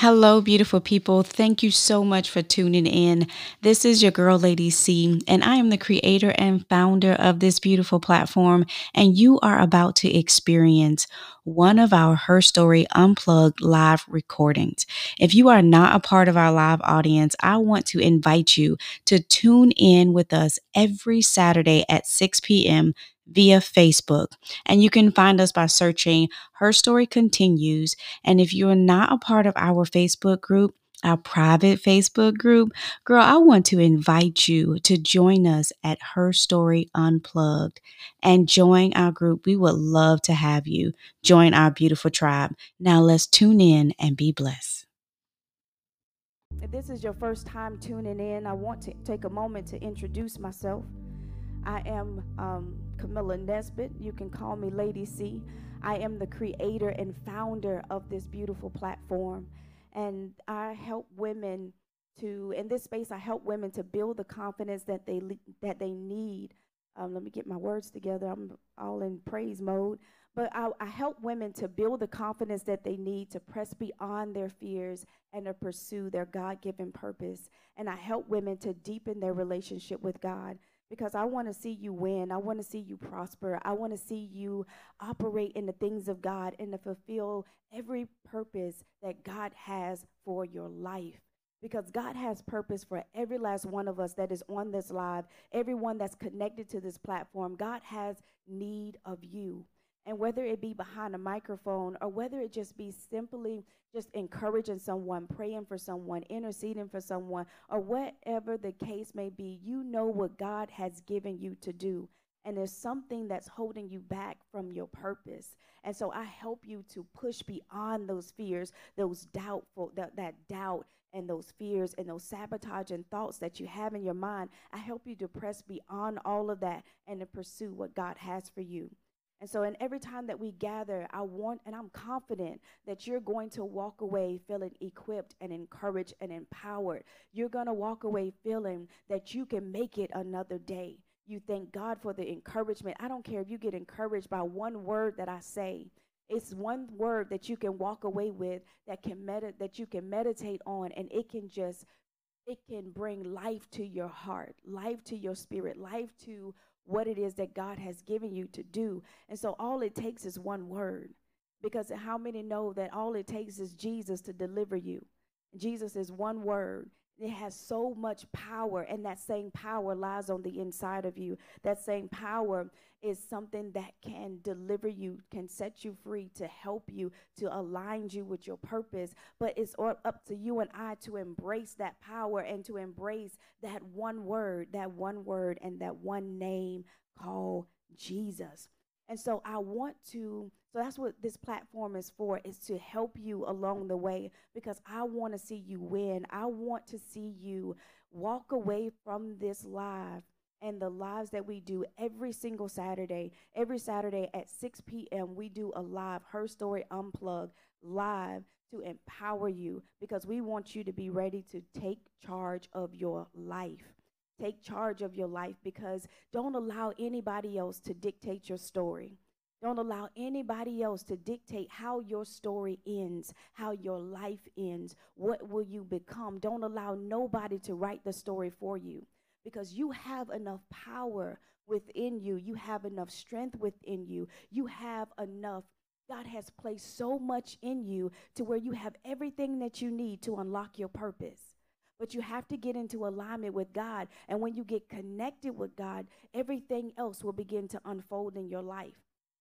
Hello, beautiful people. Thank you so much for tuning in. This is your girl, Lady C, and I am the creator and founder of this beautiful platform. And you are about to experience one of our Her Story Unplugged live recordings. If you are not a part of our live audience, I want to invite you to tune in with us every Saturday at 6 p.m via Facebook. And you can find us by searching Her Story Continues. And if you're not a part of our Facebook group, our private Facebook group, girl, I want to invite you to join us at Her Story Unplugged and join our group. We would love to have you join our beautiful tribe. Now let's tune in and be blessed. If this is your first time tuning in, I want to take a moment to introduce myself. I am um, Camilla Nesbitt. You can call me Lady C. I am the creator and founder of this beautiful platform. And I help women to, in this space, I help women to build the confidence that they, that they need. Um, let me get my words together. I'm all in praise mode. But I, I help women to build the confidence that they need to press beyond their fears and to pursue their God given purpose. And I help women to deepen their relationship with God because I want to see you win. I want to see you prosper. I want to see you operate in the things of God and to fulfill every purpose that God has for your life. Because God has purpose for every last one of us that is on this live, everyone that's connected to this platform. God has need of you. And whether it be behind a microphone or whether it just be simply just encouraging someone, praying for someone, interceding for someone, or whatever the case may be, you know what God has given you to do. And there's something that's holding you back from your purpose. And so I help you to push beyond those fears, those doubtful, that, that doubt and those fears and those sabotaging thoughts that you have in your mind. I help you to press beyond all of that and to pursue what God has for you. And so, and every time that we gather, I want and I'm confident that you're going to walk away feeling equipped and encouraged and empowered. You're going to walk away feeling that you can make it another day. You thank God for the encouragement. I don't care if you get encouraged by one word that I say. It's one word that you can walk away with that can med- that you can meditate on and it can just it can bring life to your heart, life to your spirit, life to what it is that God has given you to do. And so all it takes is one word. Because how many know that all it takes is Jesus to deliver you? Jesus is one word. It has so much power, and that same power lies on the inside of you. That same power is something that can deliver you, can set you free, to help you, to align you with your purpose. But it's all up to you and I to embrace that power and to embrace that one word, that one word, and that one name called Jesus. And so I want to, so that's what this platform is for, is to help you along the way because I want to see you win. I want to see you walk away from this live and the lives that we do every single Saturday. Every Saturday at 6 p.m., we do a live Her Story Unplugged live to empower you because we want you to be ready to take charge of your life. Take charge of your life because don't allow anybody else to dictate your story. Don't allow anybody else to dictate how your story ends, how your life ends, what will you become. Don't allow nobody to write the story for you because you have enough power within you. You have enough strength within you. You have enough. God has placed so much in you to where you have everything that you need to unlock your purpose. But you have to get into alignment with God. And when you get connected with God, everything else will begin to unfold in your life.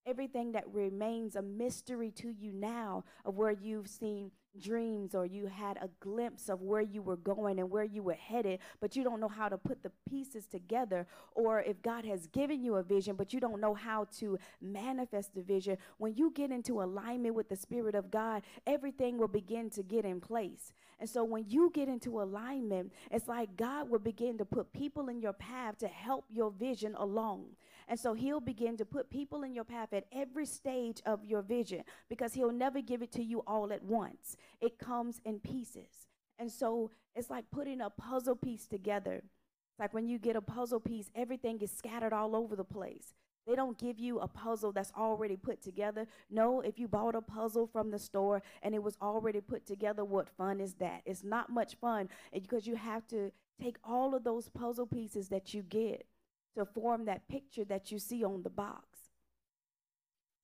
Everything that remains a mystery to you now of where you've seen dreams or you had a glimpse of where you were going and where you were headed, but you don't know how to put the pieces together, or if God has given you a vision, but you don't know how to manifest the vision, when you get into alignment with the Spirit of God, everything will begin to get in place. And so when you get into alignment, it's like God will begin to put people in your path to help your vision along. And so he'll begin to put people in your path at every stage of your vision because he'll never give it to you all at once. It comes in pieces. And so it's like putting a puzzle piece together. It's like when you get a puzzle piece, everything is scattered all over the place. They don't give you a puzzle that's already put together. No, if you bought a puzzle from the store and it was already put together, what fun is that? It's not much fun because you have to take all of those puzzle pieces that you get to form that picture that you see on the box.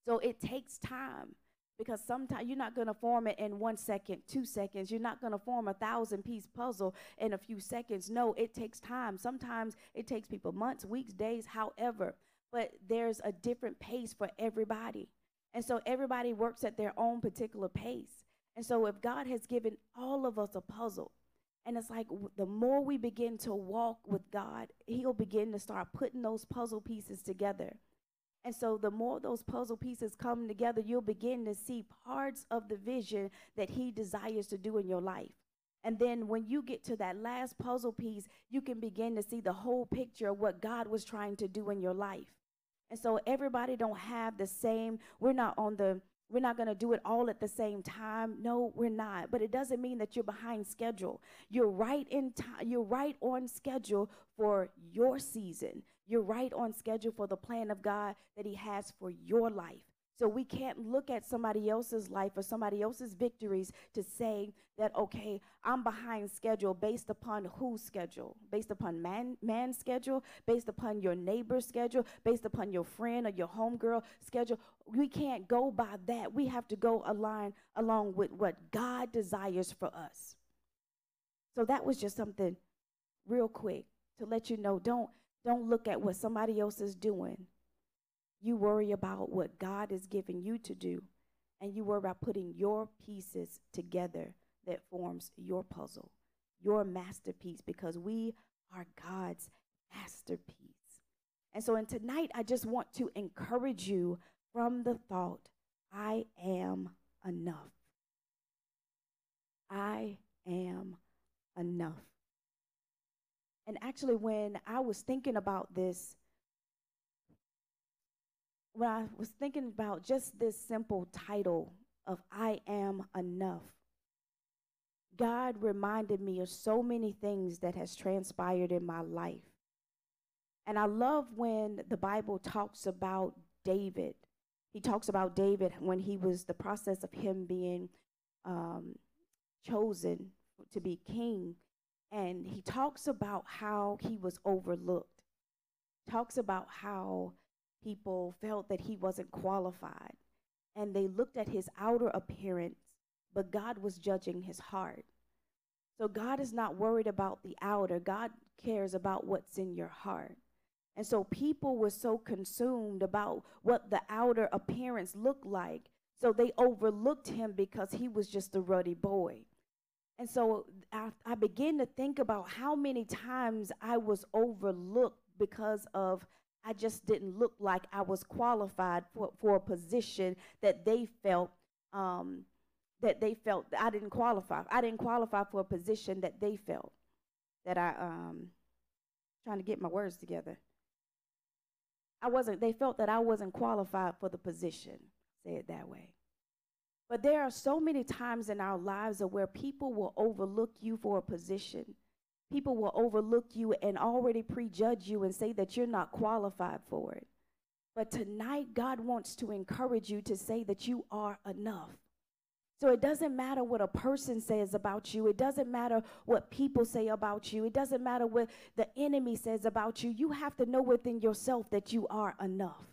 So it takes time because sometimes you're not going to form it in one second, two seconds. You're not going to form a thousand piece puzzle in a few seconds. No, it takes time. Sometimes it takes people months, weeks, days, however. But there's a different pace for everybody. And so everybody works at their own particular pace. And so if God has given all of us a puzzle, and it's like the more we begin to walk with God, He'll begin to start putting those puzzle pieces together. And so, the more those puzzle pieces come together, you'll begin to see parts of the vision that He desires to do in your life. And then, when you get to that last puzzle piece, you can begin to see the whole picture of what God was trying to do in your life. And so, everybody don't have the same. We're not on the we're not going to do it all at the same time. No, we're not. But it doesn't mean that you're behind schedule. You're right in time. You're right on schedule for your season. You're right on schedule for the plan of God that He has for your life. So we can't look at somebody else's life or somebody else's victories to say that, okay, I'm behind schedule based upon whose schedule? Based upon man man's schedule, based upon your neighbor's schedule, based upon your friend or your homegirl schedule. We can't go by that. We have to go align along with what God desires for us. So that was just something real quick to let you know don't don't look at what somebody else is doing you worry about what God is giving you to do, and you worry about putting your pieces together that forms your puzzle, your masterpiece, because we are God's masterpiece. And so, in tonight, I just want to encourage you from the thought, I am enough. I am enough. And actually, when I was thinking about this, when I was thinking about just this simple title of I Am Enough, God reminded me of so many things that has transpired in my life. And I love when the Bible talks about David. He talks about David when he was the process of him being um, chosen to be king. And he talks about how he was overlooked. Talks about how people felt that he wasn't qualified and they looked at his outer appearance, but God was judging his heart. So God is not worried about the outer, God cares about what's in your heart. And so people were so consumed about what the outer appearance looked like. So they overlooked him because he was just a ruddy boy. And so I, I began to think about how many times I was overlooked because of I just didn't look like I was qualified for, for a position that they felt um, that they felt I didn't qualify. I didn't qualify for a position that they felt that I um trying to get my words together. I wasn't they felt that I wasn't qualified for the position. Say it that way. But there are so many times in our lives of where people will overlook you for a position people will overlook you and already prejudge you and say that you're not qualified for it. But tonight, God wants to encourage you to say that you are enough. So it doesn't matter what a person says about you. It doesn't matter what people say about you. It doesn't matter what the enemy says about you. You have to know within yourself that you are enough.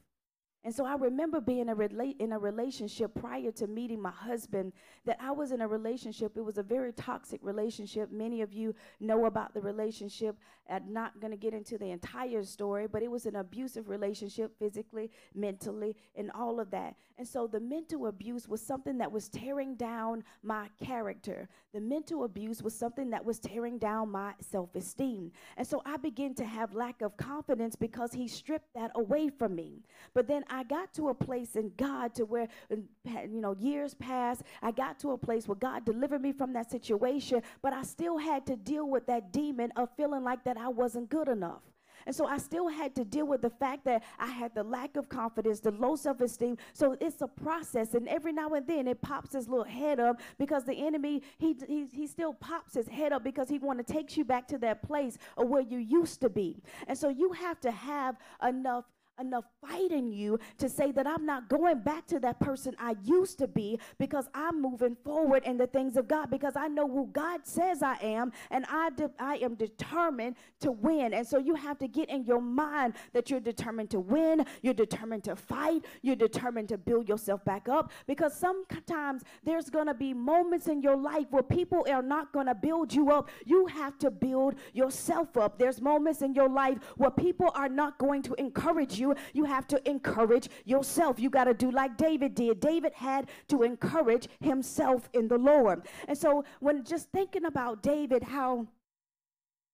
And so I remember being a rela- in a relationship prior to meeting my husband, that I was in a relationship. It was a very toxic relationship. Many of you know about the relationship. I'm not going to get into the entire story, but it was an abusive relationship physically, mentally, and all of that. And so the mental abuse was something that was tearing down my character. The mental abuse was something that was tearing down my self esteem. And so I began to have lack of confidence because he stripped that away from me. But then I got to a place in God to where, you know, years passed. I got to a place where God delivered me from that situation, but I still had to deal with that demon of feeling like that I wasn't good enough. And so I still had to deal with the fact that I had the lack of confidence, the low self esteem. So it's a process. And every now and then it pops his little head up because the enemy, he, he, he still pops his head up because he want to take you back to that place of where you used to be. And so you have to have enough enough fight in you to say that I'm not going back to that person I used to be because I'm moving forward in the things of God because I know who God says I am and I, de- I am determined to win. And so you have to get in your mind that you're determined to win, you're determined to fight, you're determined to build yourself back up because sometimes there's going to be moments in your life where people are not going to build you up. You have to build yourself up. There's moments in your life where people are not going to encourage you you, have to encourage yourself. You got to do like David did. David had to encourage himself in the Lord. And so, when just thinking about David, how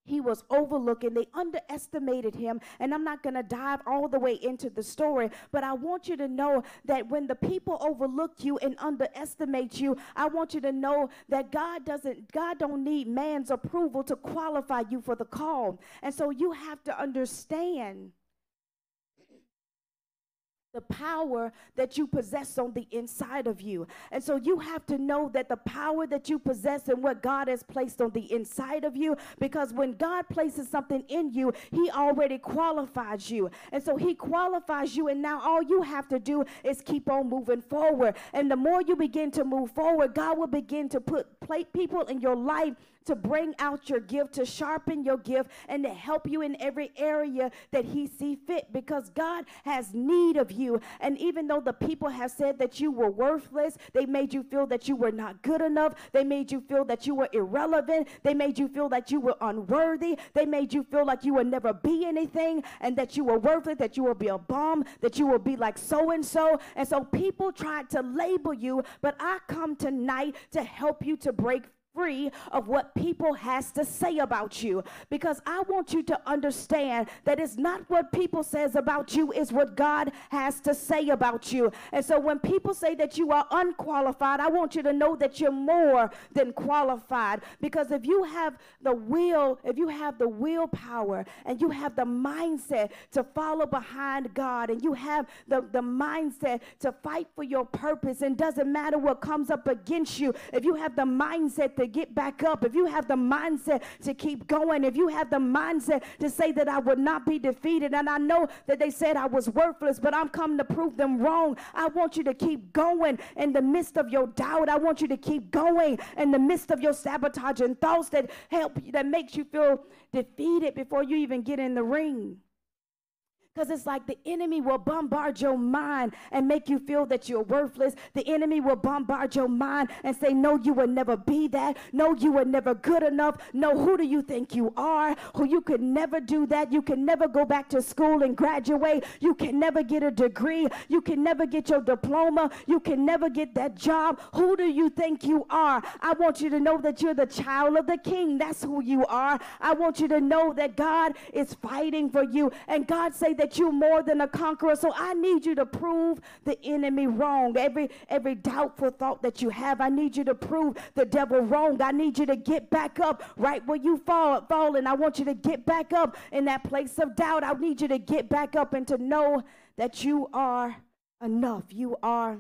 he was overlooking. They underestimated him. And I'm not going to dive all the way into the story, but I want you to know that when the people overlook you and underestimate you, I want you to know that God doesn't, God don't need man's approval to qualify you for the call. And so you have to understand the power that you possess on the inside of you. And so you have to know that the power that you possess and what God has placed on the inside of you, because when God places something in you, He already qualifies you. And so He qualifies you, and now all you have to do is keep on moving forward. And the more you begin to move forward, God will begin to put people in your life to bring out your gift, to sharpen your gift, and to help you in every area that He see fit because God has need of you. And even though the people have said that you were worthless, they made you feel that you were not good enough, they made you feel that you were irrelevant, they made you feel that you were unworthy, they made you feel like you would never be anything, and that you were worthless, that you will be a bum, that you will be like so and so. And so people tried to label you, but I come tonight to help you to break free of what people has to say about you because I want you to understand that it's not what people says about you is what God has to say about you. And so when people say that you are unqualified, I want you to know that you're more than qualified because if you have the will, if you have the willpower and you have the mindset to follow behind God and you have the, the mindset to fight for your purpose and doesn't matter what comes up against you, if you have the mindset to get back up, if you have the mindset to keep going, if you have the mindset to say that I would not be defeated, and I know that they said I was worthless, but I'm coming to prove them wrong. I want you to keep going in the midst of your doubt. I want you to keep going in the midst of your sabotaging thoughts that help you, that makes you feel defeated before you even get in the ring. Because it's like the enemy will bombard your mind and make you feel that you're worthless. The enemy will bombard your mind and say, No, you will never be that. No, you were never good enough. No, who do you think you are? Who you could never do that. You can never go back to school and graduate. You can never get a degree. You can never get your diploma. You can never get that job. Who do you think you are? I want you to know that you're the child of the king. That's who you are. I want you to know that God is fighting for you. And God say that that you're more than a conqueror. So I need you to prove the enemy wrong. Every every doubtful thought that you have, I need you to prove the devil wrong. I need you to get back up right where you fall fallen. I want you to get back up in that place of doubt. I need you to get back up and to know that you are enough. You are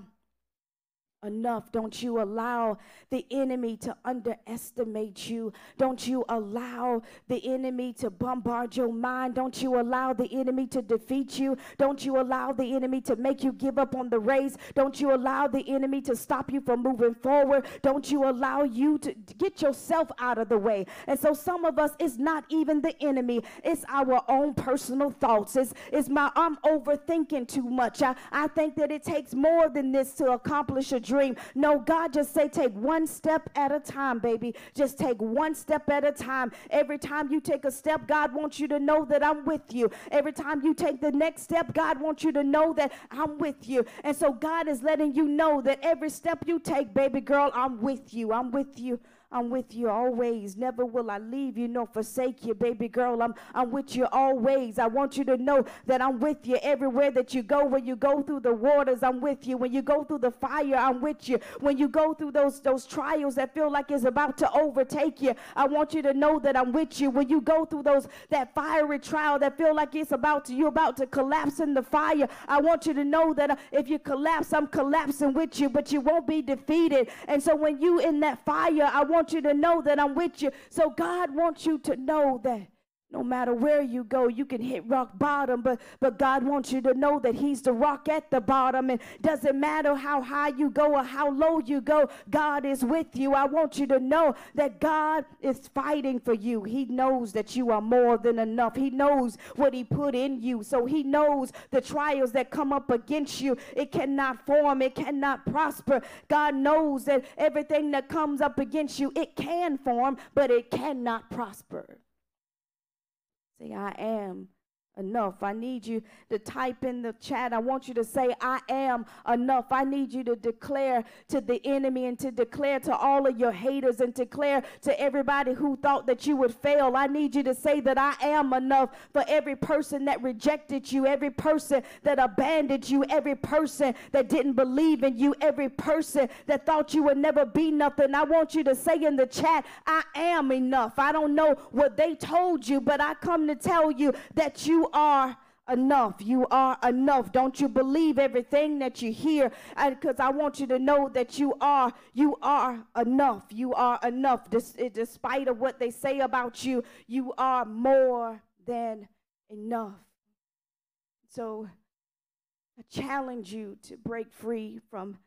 enough. Don't you allow the enemy to underestimate you. Don't you allow the enemy to bombard your mind. Don't you allow the enemy to defeat you. Don't you allow the enemy to make you give up on the race. Don't you allow the enemy to stop you from moving forward. Don't you allow you to get yourself out of the way. And so some of us, it's not even the enemy. It's our own personal thoughts. It's, it's my, I'm overthinking too much. I, I think that it takes more than this to accomplish a dream dream. No, God just say take one step at a time, baby. Just take one step at a time. Every time you take a step, God wants you to know that I'm with you. Every time you take the next step, God wants you to know that I'm with you. And so God is letting you know that every step you take, baby girl, I'm with you. I'm with you. I'm with you always. Never will I leave you nor forsake you, baby girl. I'm, I'm with you always. I want you to know that I'm with you everywhere that you go. When you go through the waters, I'm with you. When you go through the fire, I'm with you. When you go through those, those trials that feel like it's about to overtake you, I want you to know that I'm with you. When you go through those that fiery trial that feel like it's about to you're about to collapse in the fire, I want you to know that if you collapse, I'm collapsing with you, but you won't be defeated. And so when you in that fire, I want want you to know that I'm with you. So God wants you to know that no matter where you go you can hit rock bottom but but god wants you to know that he's the rock at the bottom. And doesn't matter how high you go or how low you go god is with you. I want you to know that god is fighting for you. He knows that you are more than enough. He knows what he put in you. So he knows the trials that come up against you. It cannot form. It cannot prosper. God knows that everything that comes up against you it can form but it cannot prosper Say, I am enough. I need you to type in the chat. I want you to say, I am enough. I need you to declare to the enemy and to declare to all of your haters and declare to everybody who thought that you would fail. I need you to say that I am enough for every person that rejected you, every person that abandoned you, every person that didn't believe in you, every person that thought you would never be nothing. I want you to say in the chat, I am enough. I don't know what they told you, but I come to tell you that you are enough. You are enough. Don't you believe everything that you hear? Because I want you to know that you are, you are enough. You are enough. Des- eh, despite of what they say about you, you are more than enough. So I challenge you to break free from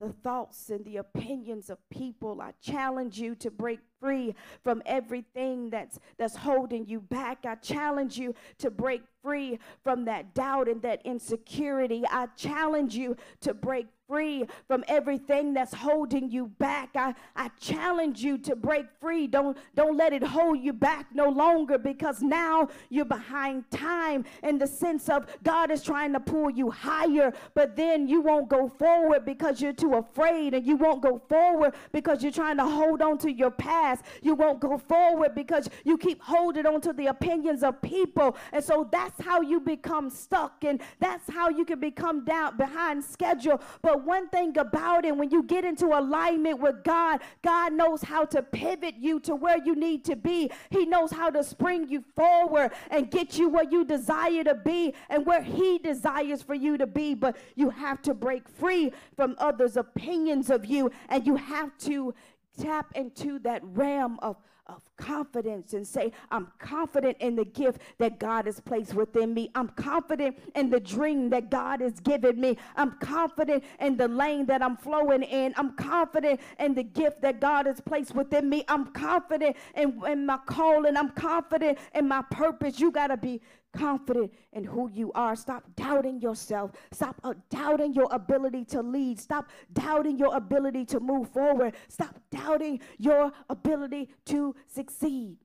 the thoughts and the opinions of people. I challenge you to break free from everything that's that's holding you back. I challenge you to break free from that doubt and that insecurity. I challenge you to break free from everything that's holding you back. I, I challenge you to break free. Don't, don't let it hold you back no longer because now you're behind time in the sense of God is trying to pull you higher, but then you won't go forward because you're too afraid and you won't go forward because you're trying to hold on to your past. You won't go forward because you keep holding on to the opinions of people. And so that's how you become stuck and that's how you can become down behind schedule. But but one thing about it, when you get into alignment with God, God knows how to pivot you to where you need to be. He knows how to spring you forward and get you where you desire to be and where He desires for you to be. But you have to break free from others' opinions of you and you have to tap into that realm of of confidence and say, I'm confident in the gift that God has placed within me. I'm confident in the dream that God has given me. I'm confident in the lane that I'm flowing in. I'm confident in the gift that God has placed within me. I'm confident in, in my calling. I'm confident in my purpose. You got to be confident in who you are. Stop doubting yourself. Stop uh, doubting your ability to lead. Stop doubting your ability to move forward. Stop doubting your ability to succeed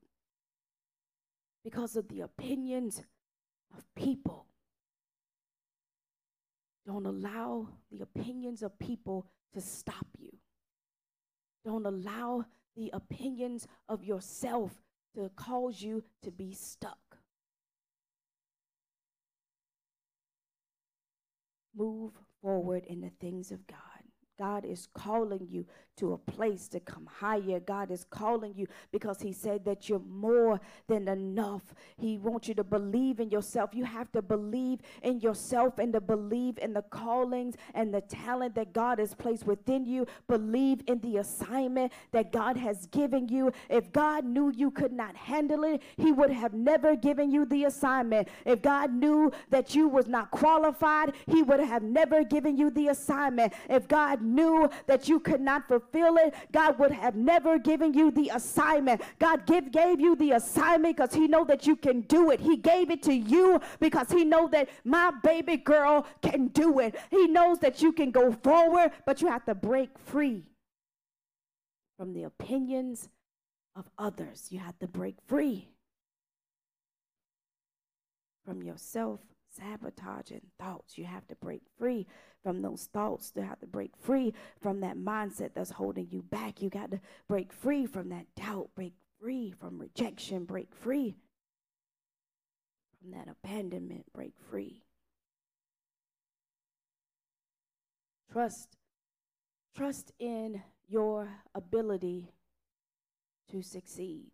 because of the opinions of people. Don't allow the opinions of people to stop you. Don't allow the opinions of yourself to cause you to be stuck. Move forward in the things of God. God is calling you to a place to come higher. God is calling you because He said that you're more than enough. He wants you to believe in yourself. You have to believe in yourself and to believe in the callings and the talent that God has placed within you. Believe in the assignment that God has given you. If God knew you could not handle it, He would have never given you the assignment. If God knew that you was not qualified, He would have never given you the assignment. If God knew that you could not fulfill it, God would have never given you the assignment. God give, gave you the assignment because he know that you can do it. He gave it to you because he know that my baby girl can do it. He knows that you can go forward, but you have to break free from the opinions of others. You have to break free from yourself sabotaging thoughts. You have to break free from those thoughts. You have to break free from that mindset that's holding you back. You got to break free from that doubt, break free from rejection, break free from that abandonment, break free. Trust trust in your ability to succeed.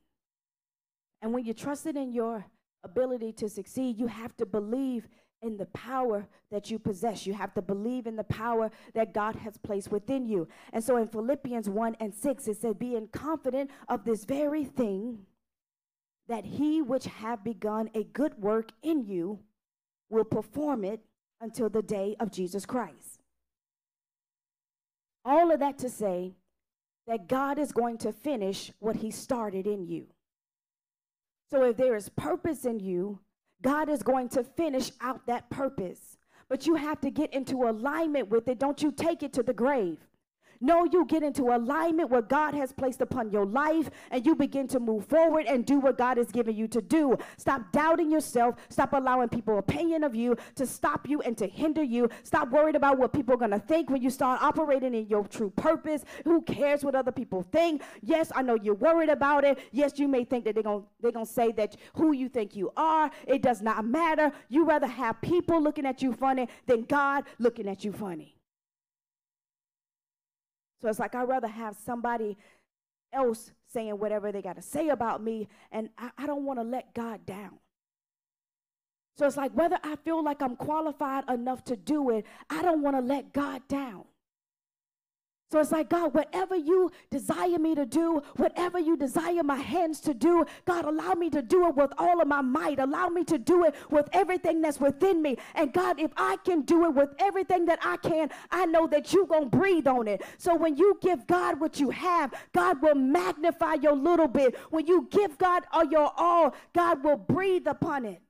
And when you trust it in your ability to succeed, you have to believe in the power that you possess. You have to believe in the power that God has placed within you. And so in Philippians 1 and 6, it said, Being confident of this very thing, that he which have begun a good work in you will perform it until the day of Jesus Christ. All of that to say that God is going to finish what he started in you. So if there is purpose in you, God is going to finish out that purpose. But you have to get into alignment with it. Don't you take it to the grave. No, you get into alignment what God has placed upon your life and you begin to move forward and do what God has given you to do. Stop doubting yourself. Stop allowing people opinion of you to stop you and to hinder you. Stop worried about what people are going to think when you start operating in your true purpose. Who cares what other people think? Yes, I know you're worried about it. Yes, you may think that they're going to they're going to say that who you think you are. It does not matter. You rather have people looking at you funny than God looking at you funny. So it's like I'd rather have somebody else saying whatever they got to say about me, and I, I don't want to let God down. So it's like whether I feel like I'm qualified enough to do it, I don't want to let God down. So it's like, God, whatever you desire me to do, whatever you desire my hands to do, God, allow me to do it with all of my might. Allow me to do it with everything that's within me. And God, if I can do it with everything that I can, I know that you're going to breathe on it. So when you give God what you have, God will magnify your little bit. When you give God all your all, God will breathe upon it.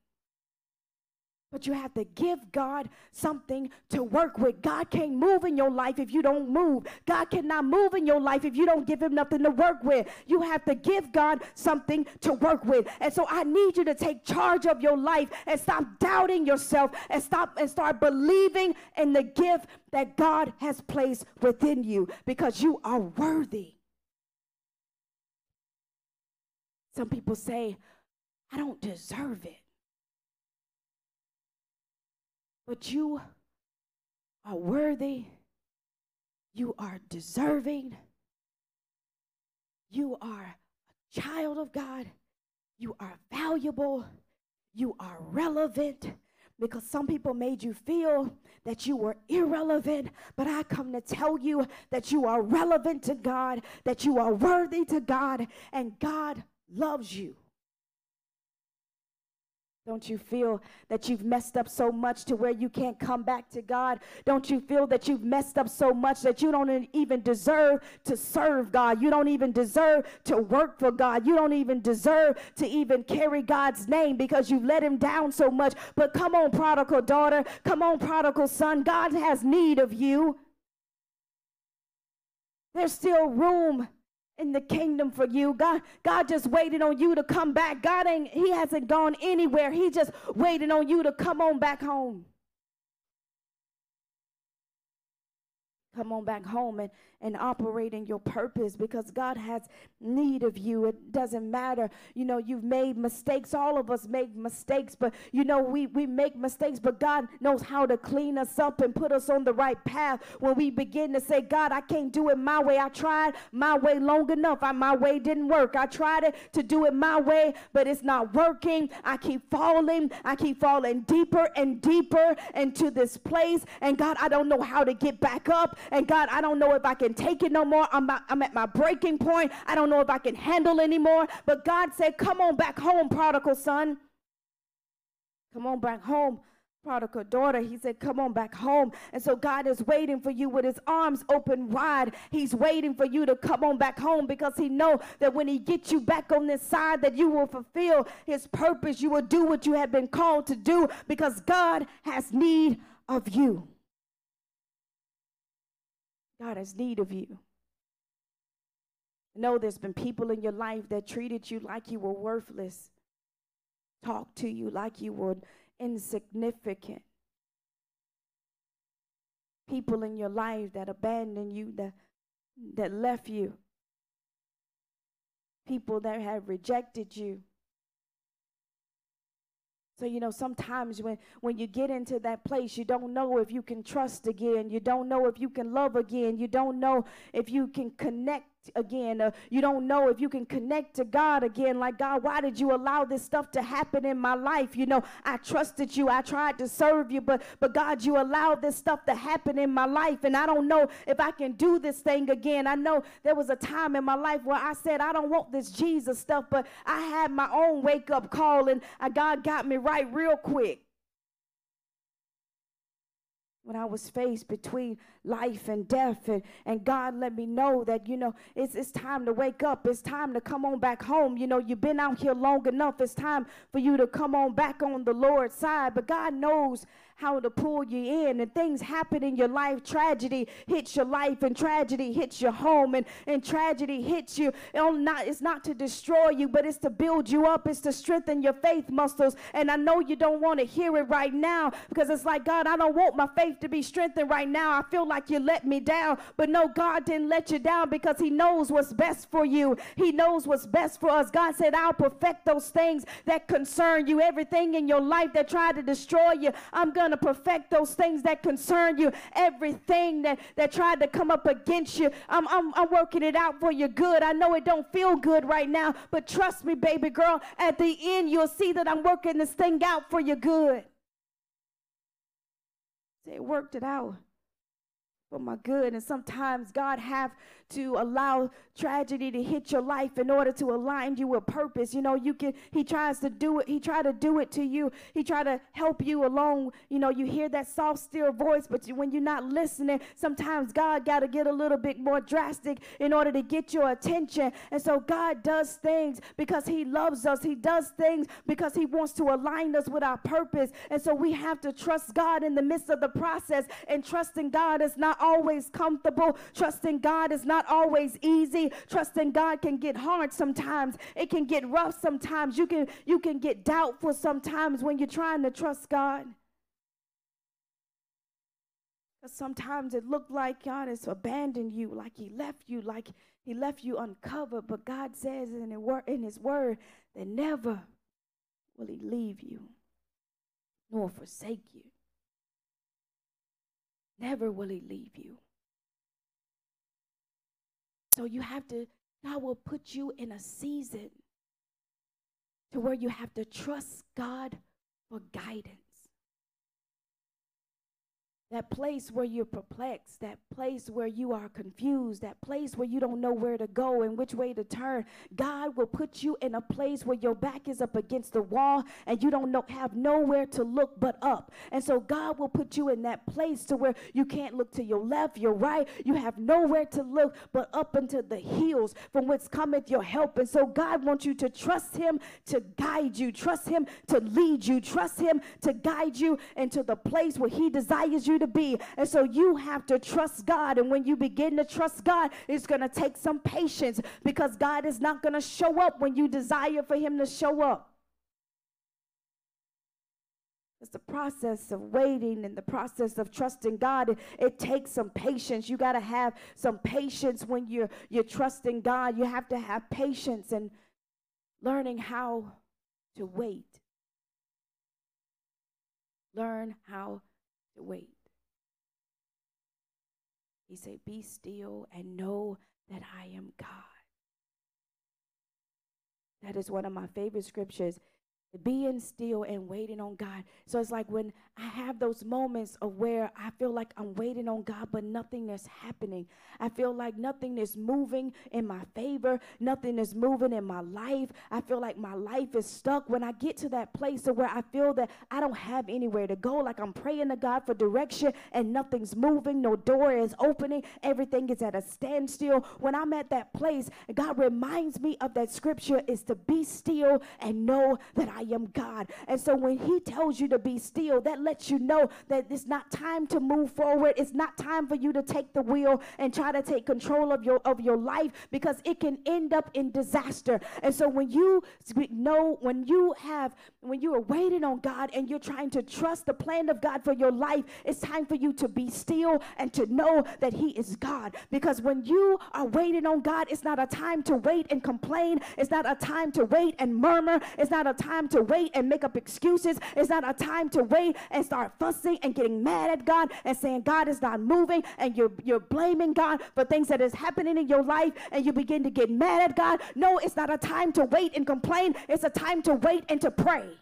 But you have to give God something to work with. God can't move in your life if you don't move. God cannot move in your life if you don't give him nothing to work with. You have to give God something to work with. And so I need you to take charge of your life and stop doubting yourself and stop and start believing in the gift that God has placed within you because you are worthy. Some people say, I don't deserve it. But you are worthy. You are deserving. You are a child of God. You are valuable. You are relevant because some people made you feel that you were irrelevant. But I come to tell you that you are relevant to God, that you are worthy to God, and God loves you. Don't you feel that you've messed up so much to where you can't come back to God? Don't you feel that you've messed up so much that you don't even deserve to serve God? You don't even deserve to work for God. You don't even deserve to even carry God's name because you've let him down so much. But come on, prodigal daughter. Come on, prodigal son. God has need of you. There's still room in the kingdom for you. God, God just waited on you to come back. God ain't, He hasn't gone anywhere. He just waiting on you to come on back home. come on back home and, and operate in your purpose because God has need of you. It doesn't matter. You know, you've made mistakes. All of us make mistakes, but you know, we, we make mistakes, but God knows how to clean us up and put us on the right path when we begin to say, God, I can't do it my way. I tried my way long enough. I, my way didn't work. I tried it to do it my way, but it's not working. I keep falling. I keep falling deeper and deeper into this place. And God, I don't know how to get back up. And God, I don't know if I can take it no more. I'm, I'm at my breaking point. I don't know if I can handle anymore. But God said, Come on back home, prodigal son. Come on back home prodigal daughter. He said, Come on back home. And so God is waiting for you with his arms open wide. He's waiting for you to come on back home because he know that when he gets you back on this side, that you will fulfill his purpose. You will do what you have been called to do because God has need of you. God has need of you. I know there's been people in your life that treated you like you were worthless, talked to you like you were insignificant. People in your life that abandoned you, that, that left you. People that have rejected you. So, you know, sometimes when, when you get into that place, you don't know if you can trust again. You don't know if you can love again. You don't know if you can connect again. Uh, you don't know if you can connect to God again. Like, God, why did you allow this stuff to happen in my life? You know, I trusted you. I tried to serve you, but, but God, you allowed this stuff to happen in my life. And I don't know if I can do this thing again. I know there was a time in my life where I said, I don't want this Jesus stuff, but I had my own wake up call and uh, God got me right real quick when I was faced between life and death. And, and God let me know that, you know, it's, it's time to wake up. It's time to come on back home. You know, you've been out here long enough. It's time for you to come on back on the Lord's side. But God knows how to pull you in and things happen in your life. Tragedy hits your life and tragedy hits your home and, and tragedy hits you. Not, it's not to destroy you but it's to build you up. It's to strengthen your faith muscles. And i know you don't want to hear it right now because it's like god i don't want my faith to be strengthened right now. I feel like you let me down. But no god didn't let you down because he knows what's best for you. He knows what's best for us. God said i'll perfect those things that concern you. Everything in your life that tried to destroy you i'm going to perfect those things that concern you. Everything that, that tried to come up against you, I'm, I'm, I'm working it out for your good. I know it don't feel good right now, but trust me, baby girl, at the end, you'll see that I'm working this thing out for your good. They worked it out for my good. And sometimes God have to allow tragedy to hit your life in order to align you with purpose. You know, you can he tries to do it, he try to do it to you. He try to help you along. You know, you hear that soft still voice, but you, when you're not listening, sometimes God got to get a little bit more drastic in order to get your attention. And so God does things because he loves us. He does things because he wants to align us with our purpose. And so we have to trust God in the midst of the process. And trusting God is not always comfortable. Trusting God is not not always easy. Trusting God can get hard sometimes. It can get rough sometimes. You can you can get doubtful sometimes when you're trying to trust God. Sometimes it looked like God has abandoned you, like He left you, like He left you uncovered. But God says in His word that never will He leave you nor forsake you. Never will He leave you. So you have to, God will put you in a season to where you have to trust God for guidance. That place where you're perplexed, that place where you are confused, that place where you don't know where to go and which way to turn. God will put you in a place where your back is up against the wall and you don't know have nowhere to look but up. And so God will put you in that place to where you can't look to your left, your right. You have nowhere to look but up into the hills from whence cometh your help. And so God wants you to trust him to guide you, trust him to lead you, trust him to guide you into the place where he desires you to be. And so you have to trust God. And when you begin to trust God, it's going to take some patience because God is not going to show up when you desire for Him to show up. It's the process of waiting and the process of trusting God. It, it takes some patience. You got to have some patience when you're you're trusting God. You have to have patience and learning how to wait. Learn how to wait. He said, Be still and know that I am God. That is one of my favorite scriptures being still and waiting on God. So it's like when I have those moments of where I feel like I'm waiting on God, but nothing is happening. I feel like nothing is moving in my favor, nothing is moving in my life. I feel like my life is stuck. When I get to that place of where I feel that I don't have anywhere to go, like I'm praying to God for direction and nothing's moving, no door is opening, everything is at a standstill. When I'm at that place, God reminds me of that scripture is to be still and know that I am God. And so when He tells you to be still, that lets you know that it's not time to move forward. It's not time for you to take the wheel and try to take control of your of your life because it can end up in disaster. And so when you know, when you have, when you are waiting on God and you're trying to trust the plan of God for your life, it's time for you to be still and to know that He is God. Because when you are waiting on God, it's not a time to wait and complain. It's not a time to wait and murmur. It's not a time to wait and make up excuses. It's not a time to wait and start fussing and getting mad at God and saying God is not moving and you're, you're blaming God for things that is happening in your life and you begin to get mad at God. No, it's not a time to wait and complain. It's a time to wait and to pray.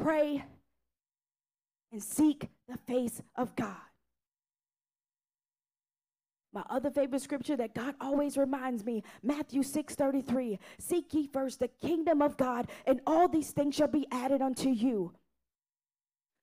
Pray and seek the face of God. My other favorite scripture that God always reminds me, Matthew 6:33, seek ye first the kingdom of God, and all these things shall be added unto you.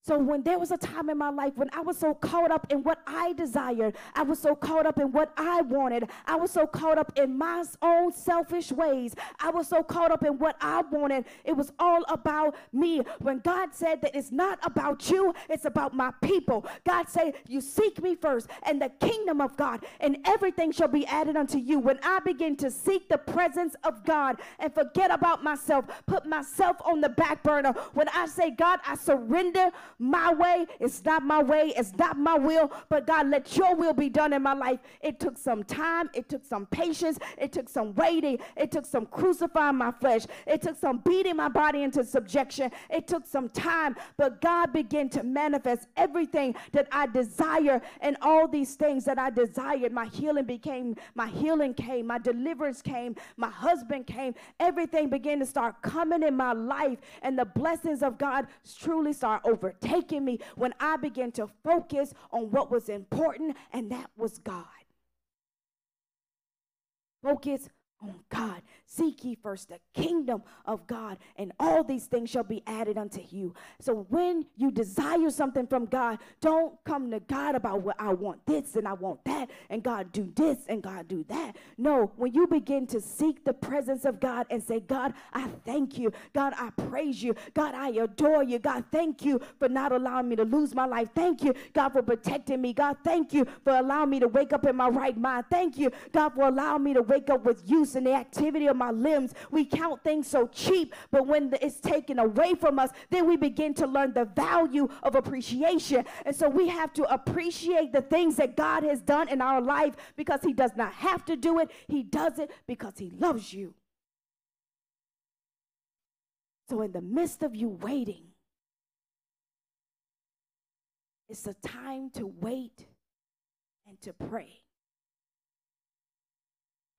So when there was a time in my life when I was so caught up in what I desired, I was so caught up in what I wanted, I was so caught up in my own selfish ways, I was so caught up in what I wanted. It was all about me. When God said that it's not about you, it's about my people. God said, "You seek me first, and the kingdom of God, and everything shall be added unto you." When I begin to seek the presence of God and forget about myself, put myself on the back burner. When I say, "God, I surrender." My way. It's not my way. It's not my will. But God, let your will be done in my life. It took some time. It took some patience. It took some waiting. It took some crucifying my flesh. It took some beating my body into subjection. It took some time. But God began to manifest everything that I desire and all these things that I desired. My healing became, my healing came, my deliverance came, my husband came. Everything began to start coming in my life. And the blessings of God truly start overtaking taken me when I began to focus on what was important, and that was God. Focus on God. Seek ye first the kingdom of God, and all these things shall be added unto you. So when you desire something from God, don't come to God about what I want this and I want that, and God do this and God do that. No, when you begin to seek the presence of God and say, God, I thank you. God, I praise you. God, I adore you. God, thank you for not allowing me to lose my life. Thank you, God, for protecting me. God, thank you for allowing me to wake up in my right mind. Thank you, God, for allowing me to wake up with use and the activity of my limbs. We count things so cheap, but when it's taken away from us, then we begin to learn the value of appreciation. And so we have to appreciate the things that God has done in our life because He does not have to do it, He does it because He loves you. So, in the midst of you waiting, it's a time to wait and to pray.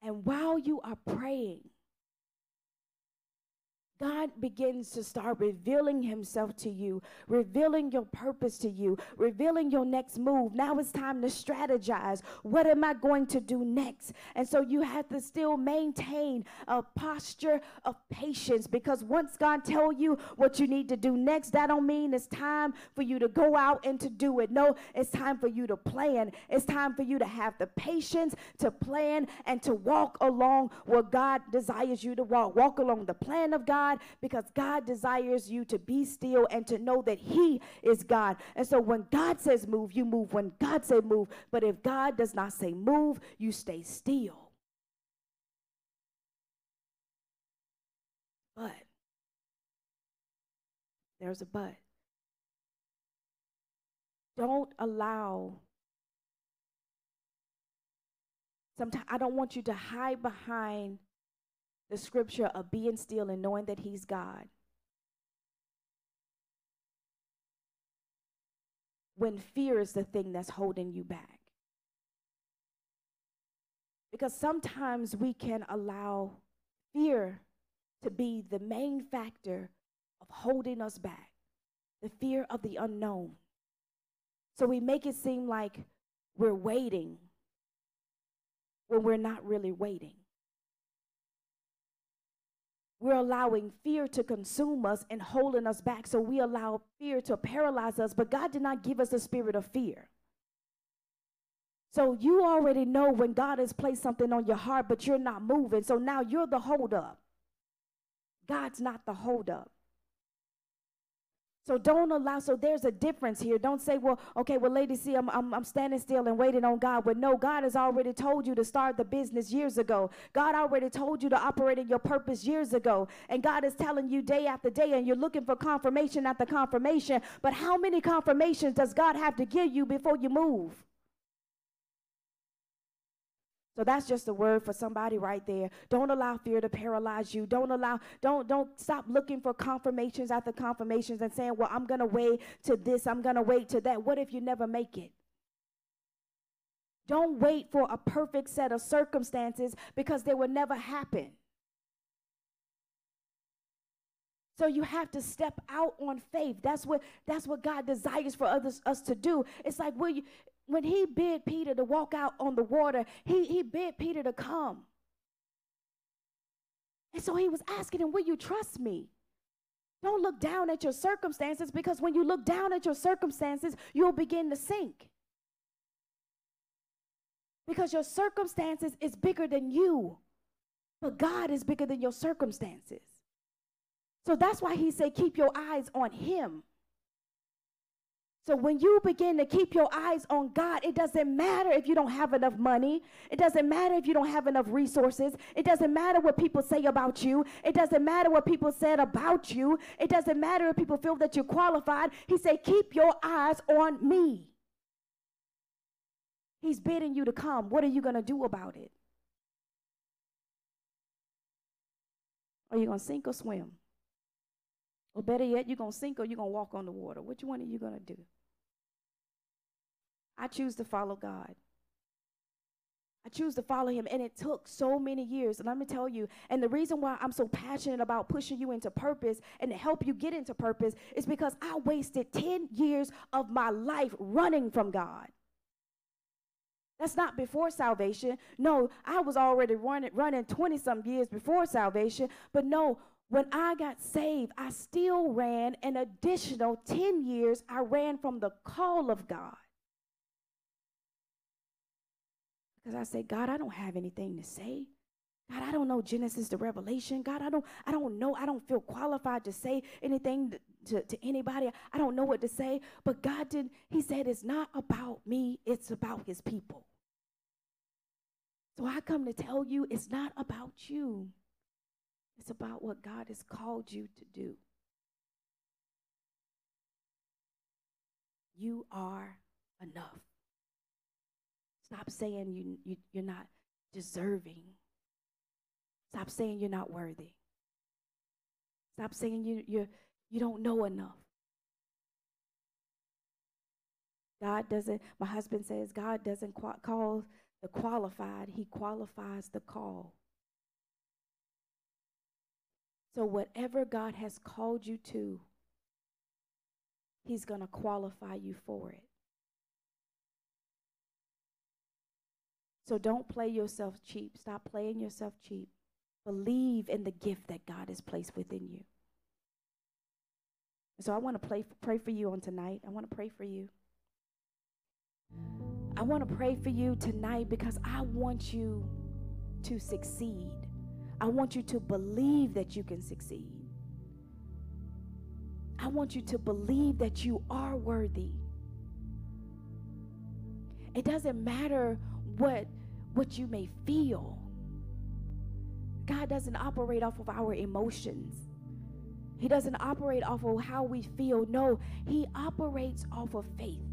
And while you are praying, God begins to start revealing himself to you, revealing your purpose to you, revealing your next move. Now it's time to strategize. What am I going to do next? And so you have to still maintain a posture of patience because once God tell you what you need to do next, that don't mean it's time for you to go out and to do it. No, it's time for you to plan. It's time for you to have the patience to plan and to walk along where God desires you to walk. Walk along the plan of God God because God desires you to be still and to know that He is God. And so when God says move, you move. When God says move, but if God does not say move, you stay still. But there's a but. Don't allow sometimes I don't want you to hide behind the scripture of being still and knowing that He's God. When fear is the thing that's holding you back. Because sometimes we can allow fear to be the main factor of holding us back, the fear of the unknown. So we make it seem like we're waiting when we're not really waiting. We're allowing fear to consume us and holding us back. So we allow fear to paralyze us, but God did not give us a spirit of fear. So you already know when God has placed something on your heart, but you're not moving. So now you're the holdup. God's not the holdup. So don't allow, so there's a difference here. Don't say, well, okay, well, Lady C, I'm, I'm, I'm standing still and waiting on God. But no, God has already told you to start the business years ago. God already told you to operate in your purpose years ago. And God is telling you day after day, and you're looking for confirmation after confirmation. But how many confirmations does God have to give you before you move? So that's just a word for somebody right there. Don't allow fear to paralyze you. Don't allow, don't, don't stop looking for confirmations after confirmations and saying, well, I'm to wait to this, I'm to wait to that. What if you never make it? Don't wait for a perfect set of circumstances because they will never happen. So you have to step out on faith. That's what that's what God desires for others us to do. It's like will you, when he bid Peter to walk out on the water, he, he bid Peter to come. And so he was asking him, Will you trust me? Don't look down at your circumstances because when you look down at your circumstances, you'll begin to sink. Because your circumstances is bigger than you. But God is bigger than your circumstances. So that's why he said, keep your eyes on him. So when you begin to keep your eyes on God, it doesn't matter if you don't have enough money. It doesn't matter if you don't have enough resources. It doesn't matter what people say about you. It doesn't matter what people said about you. It doesn't matter if people feel that you're qualified. He said, keep your eyes on me. He's bidding you to come. What are you going to do about it? Are you going to sink or swim? Or better yet, you're going to sink or you're going to walk on the water. Which one are you going to do? I choose to follow God. I choose to follow him. And it took so many years. And let me tell you, and the reason why I'm so passionate about pushing you into purpose and to help you get into purpose is because I wasted 10 years of my life running from God. That's not before salvation. No, I was already running running 20 some years before salvation. But no, when I got saved, I still ran an additional 10 years. I ran from the call of God. Because I say, God, I don't have anything to say. God, I don't know Genesis to Revelation. God, I don't, I don't know. I don't feel qualified to say anything to, to, to anybody. I don't know what to say. But God did, He said, it's not about me, it's about His people. So I come to tell you it's not about you. It's about what God has called you to do. You are enough. Stop saying you, you, you're not deserving. Stop saying you're not worthy. Stop saying you, you're, you don't know enough. God doesn't, my husband says, God doesn't call the qualified, He qualifies the call. So, whatever God has called you to, He's going to qualify you for it. So don't play yourself cheap. Stop playing yourself cheap. Believe in the gift that God has placed within you. So I want to pray, pray for you on tonight. I want to pray for you. I want to pray for you tonight because I want you to succeed. I want you to believe that you can succeed. I want you to believe that you are worthy. It doesn't matter what what you may feel. God doesn't operate off of our emotions. He doesn't operate off of how we feel. No, he operates off of faith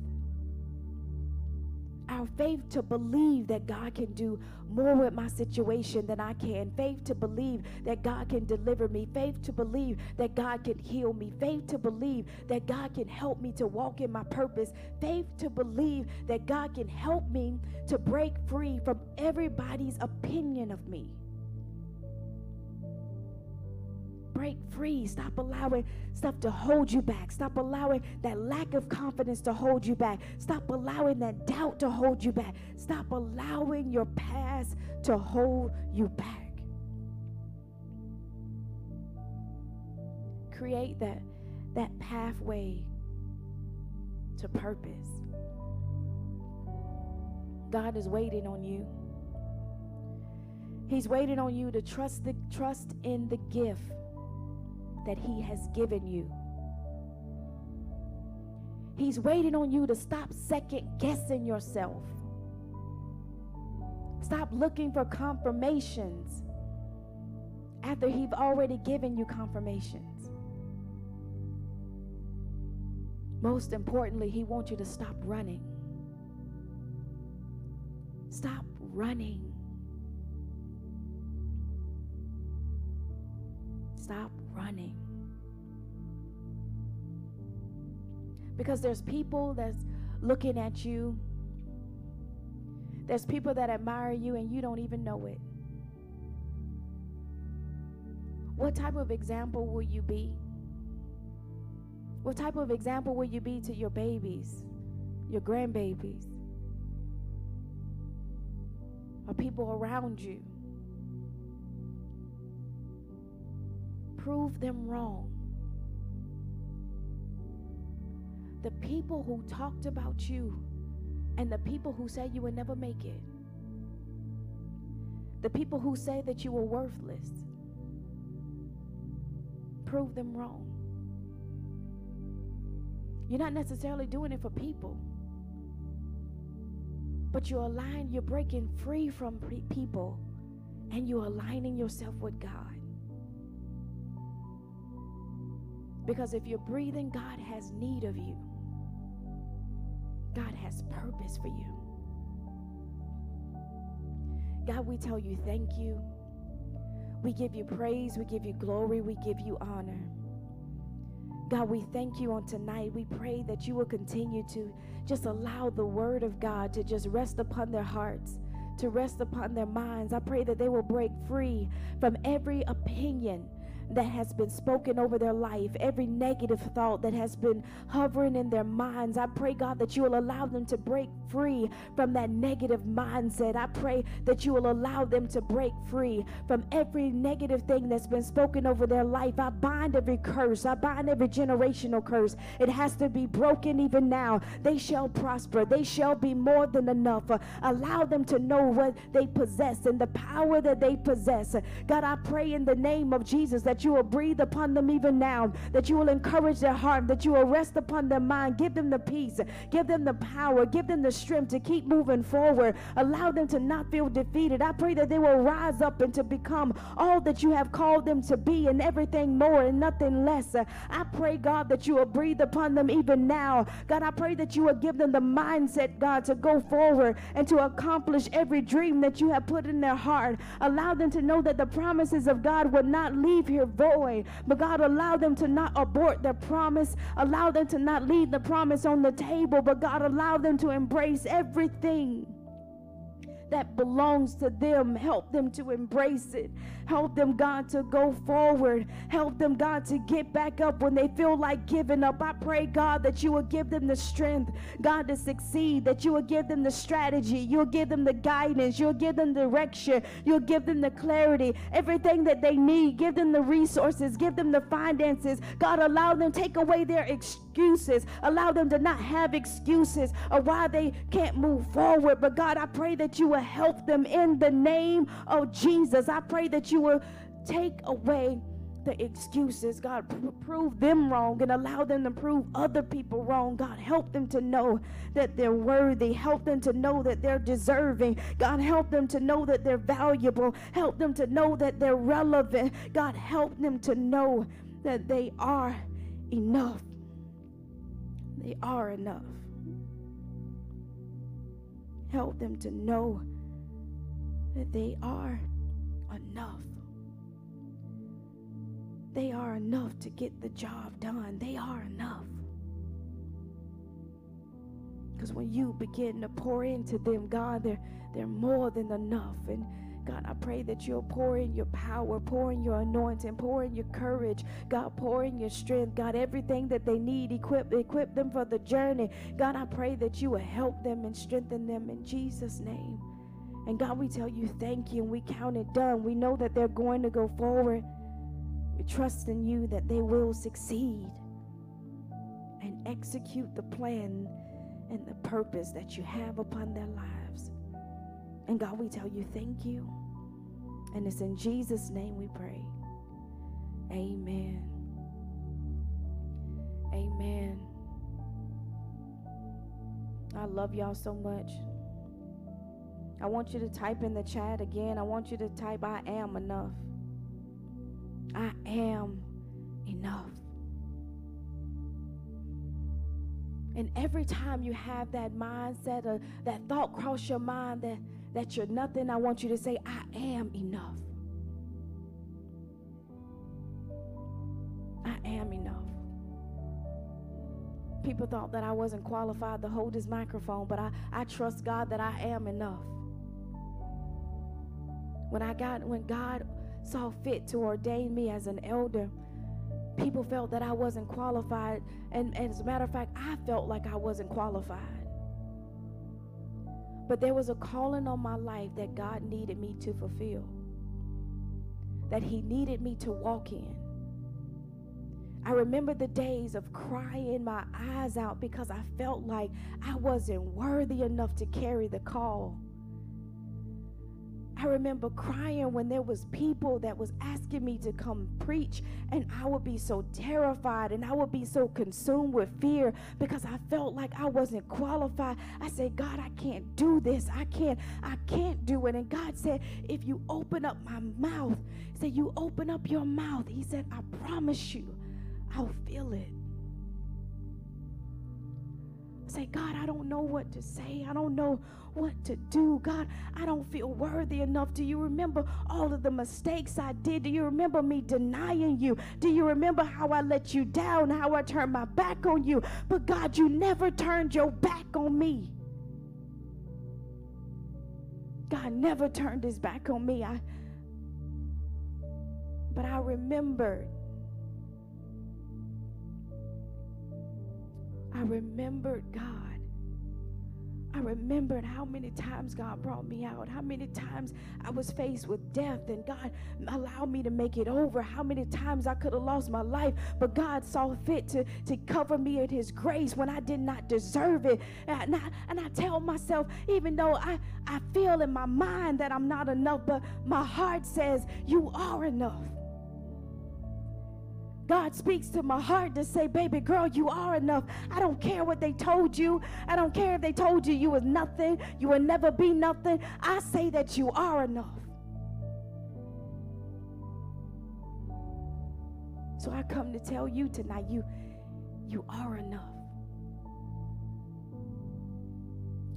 our faith to believe that God can do more with my situation than I can, faith to believe that God can deliver me, faith to believe that God can heal me, faith to believe that God can help me to walk in my purpose, faith to believe that God can help me to break free from everybody's opinion of me. Break free. Stop allowing stuff to hold you back. Stop allowing that lack of confidence to hold you back. Stop allowing that doubt to hold you back. Stop allowing your past to hold you back. Create that, that pathway to purpose. God is waiting on you. He's waiting on you to trust the trust in the gift that He has given you. He's waiting on you to stop second guessing yourself. Stop looking for confirmations after He's already given you confirmations. Most importantly, He wants you to stop running. Stop running. Stop running. Because there's people that's looking at you. There's people that admire you and you don't even know it. What type of example will you be? What type of example will you be to your babies, your grandbabies, or people around you? Prove them wrong. The people who talked about you and the people who said you would never make it, the people who say that you were worthless, prove them wrong. You're not necessarily doing it for people, but you're aligning, you're breaking free from people, and you're aligning yourself with God. Because if you're breathing, God has need of you. God has purpose for you. God, we tell you thank you. We give you praise, we give you glory, we give you honor. God, we thank you on tonight. We pray that you will continue to just allow the word of God to just rest upon their hearts, to rest upon their minds. I pray that they will break free from every opinion that has been spoken over their life, every negative thought that has been hovering in their minds. I pray, God, that you will allow them to break free from that negative mindset. I pray that you will allow them to break free from every negative thing that's been spoken over their life. I bind every curse, I bind every generational curse. It has to be broken even now. They shall prosper, they shall be more than enough. Allow them to know what they possess and the power that they possess. God, I pray in the name of Jesus that you will breathe upon them even now, that you will encourage their heart, that you will rest upon their mind, give them the peace, give them the power, give them the strength to keep moving forward, allow them to not feel defeated. I pray that they will rise up and to become all that you have called them to be and everything more and nothing less. I pray, God, that you will breathe upon them even now. God, I pray that you will give them the mindset, God, to go forward and to accomplish every dream that you have put in their heart. Allow them to know that the promises of God will not leave here void. But God, allow them to not abort their promise. Allow them to not leave the promise on the table. But God, allow them to embrace everything that belongs to them. Help them to embrace it. Help them, God, to go forward. Help them, God, to get back up when they feel like giving up. I pray, God, that you will give them the strength, God, to succeed, that you will give them the strategy, you'll give them the guidance, you'll give them direction, you'll give them the clarity, everything that they need. Give them the resources, give them the finances. God, allow them, take away their excuses, allow them to not have excuses of why they can't move forward. But God, I pray that you will help them in the name of Jesus. I pray that you will take away the excuses. God, prove them wrong and allow them to prove other people wrong. God, help them to know that they're worthy. Help them to know that they're deserving. God, help them to know that they're valuable. Help them to know that they're relevant. God, help them to know that they are enough. They are enough. Help them to know that they are enough. They are enough to get the job done. They are enough. Because when you begin to pour into them, God, they're, they're more than enough. And God, I pray that you'll pour in your power, pour in your anointing, pour in your courage. God, pour in your strength. God, everything that they need, equip, equip them for the journey. God, I pray that you will help them and strengthen them in Jesus' name. And God, we tell you thank you and we count it done. We know that they're going to go forward. We trust in you that they will succeed and execute the plan and the purpose that you have upon their lives. And God, we tell you thank you. And it's in Jesus' name we pray. Amen. Amen. I love y'all so much. I want you to type in the chat again. I want you to type, I am enough. I am enough. And every time you have that mindset or that thought cross your mind that, that you're nothing, I want you to say, I am enough. I am enough. People thought that I wasn't qualified to hold this microphone, but I, I trust God that I am enough. When I got when God saw fit to ordain me as an elder, people felt that I wasn't qualified. And, and as a matter of fact, I felt like I wasn't qualified. But there was a calling on my life that God needed me to fulfill, that He needed me to walk in. I remember the days of crying my eyes out because I felt like I wasn't worthy enough to carry the call. I remember crying when there was people that was asking me to come preach and I would be so terrified and I would be so consumed with fear because I felt like I wasn't qualified. I said, "God, I can't do this. I can't I can't do it." And God said, "If you open up my mouth, say you open up your mouth." He said, "I promise you, I'll feel it." Say, God, I don't know what to say. I don't know what to do. God, I don't feel worthy enough. Do you remember all of the mistakes I did? Do you remember me denying you? Do you remember how I let you down, how I turned my back on you? But God, you never turned your back on me. God never turned his back on me. I but I remembered I remembered God. I remembered how many times God brought me out, how many times I was faced with death, and God allowed me to make it over, how many times I could have lost my life, but God saw fit to, to cover me in His grace when I did not deserve it. And I, and I tell myself, even though I, I feel in my mind that I'm not enough, but my heart says, You are enough. God speaks to my heart to say, baby girl, you are enough. I don't care what they told you. I don't care if they told you you was nothing, you will never be nothing. I say that you are enough. So I come to tell you tonight, you you are enough.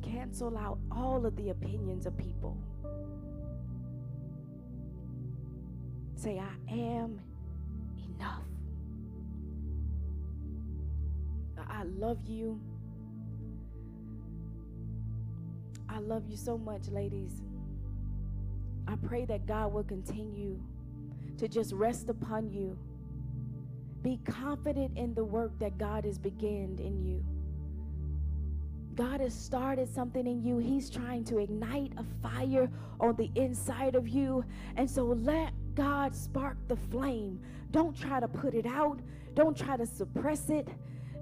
Cancel out all of the opinions of people. Say, I am enough. I love you. I love you so much, ladies. I pray that God will continue to just rest upon you. Be confident in the work that God has begun in you. God has started something in you. He's trying to ignite a fire on the inside of you. And so let God spark the flame. Don't try to put it out, don't try to suppress it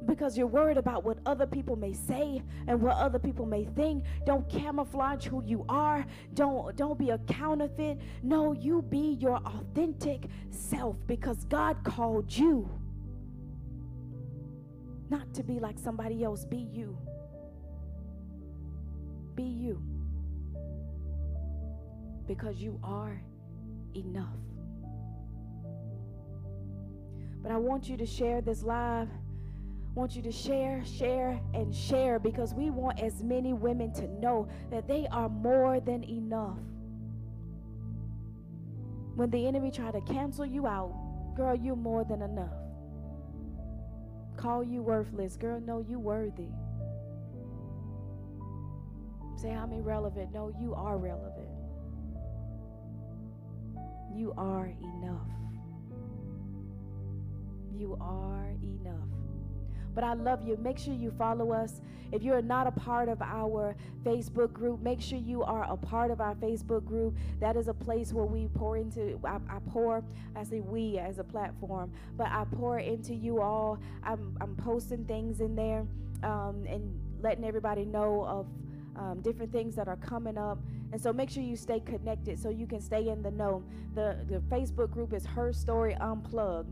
because you're worried about what other people may say and what other people may think. Don't camouflage who you are. Don't don't be a counterfeit. No, you be your authentic self because God called you not to be like somebody else. Be you. Be you. Because you are enough. But I want you to share this live want you to share, share, and share because we want as many women to know that they are more than enough. When the enemy try to cancel you out, girl, you're more than enough. Call you worthless, girl, no, you worthy. Say I'm irrelevant. No, you are relevant. You are enough. You are enough. But I love you. Make sure you follow us. If you're not a part of our Facebook group, make sure you are a part of our Facebook group. That is a place where we pour into, I, I pour, I say we as a platform, but I pour into you all. I'm, I'm posting things in there um, and letting everybody know of um, different things that are coming up. And so make sure you stay connected so you can stay in the know. The, the Facebook group is Her Story Unplugged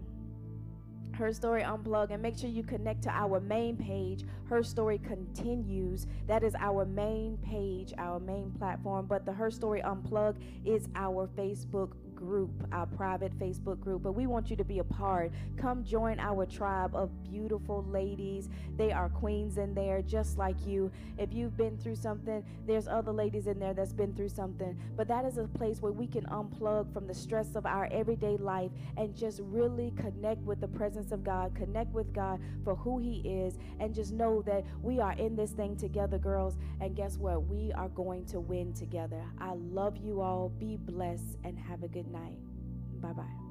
her Story Unplug, and make sure you connect to our main page. Her Story Continues. That is our main page, our main platform. But the Her Story Unplug is our Facebook group, our private Facebook group, but we want you to be a part. Come join our tribe of beautiful ladies. They are queens in there, just like you. If you've been through something, there's other ladies in there that's been through something. But that is a place where we can unplug from the stress of our everyday life and just really connect with the presence of God, connect with God for who He is, and just know that we are in this thing together, girls. And guess what? We are going to win together. I love you all. Be blessed and have a good night. Bye bye.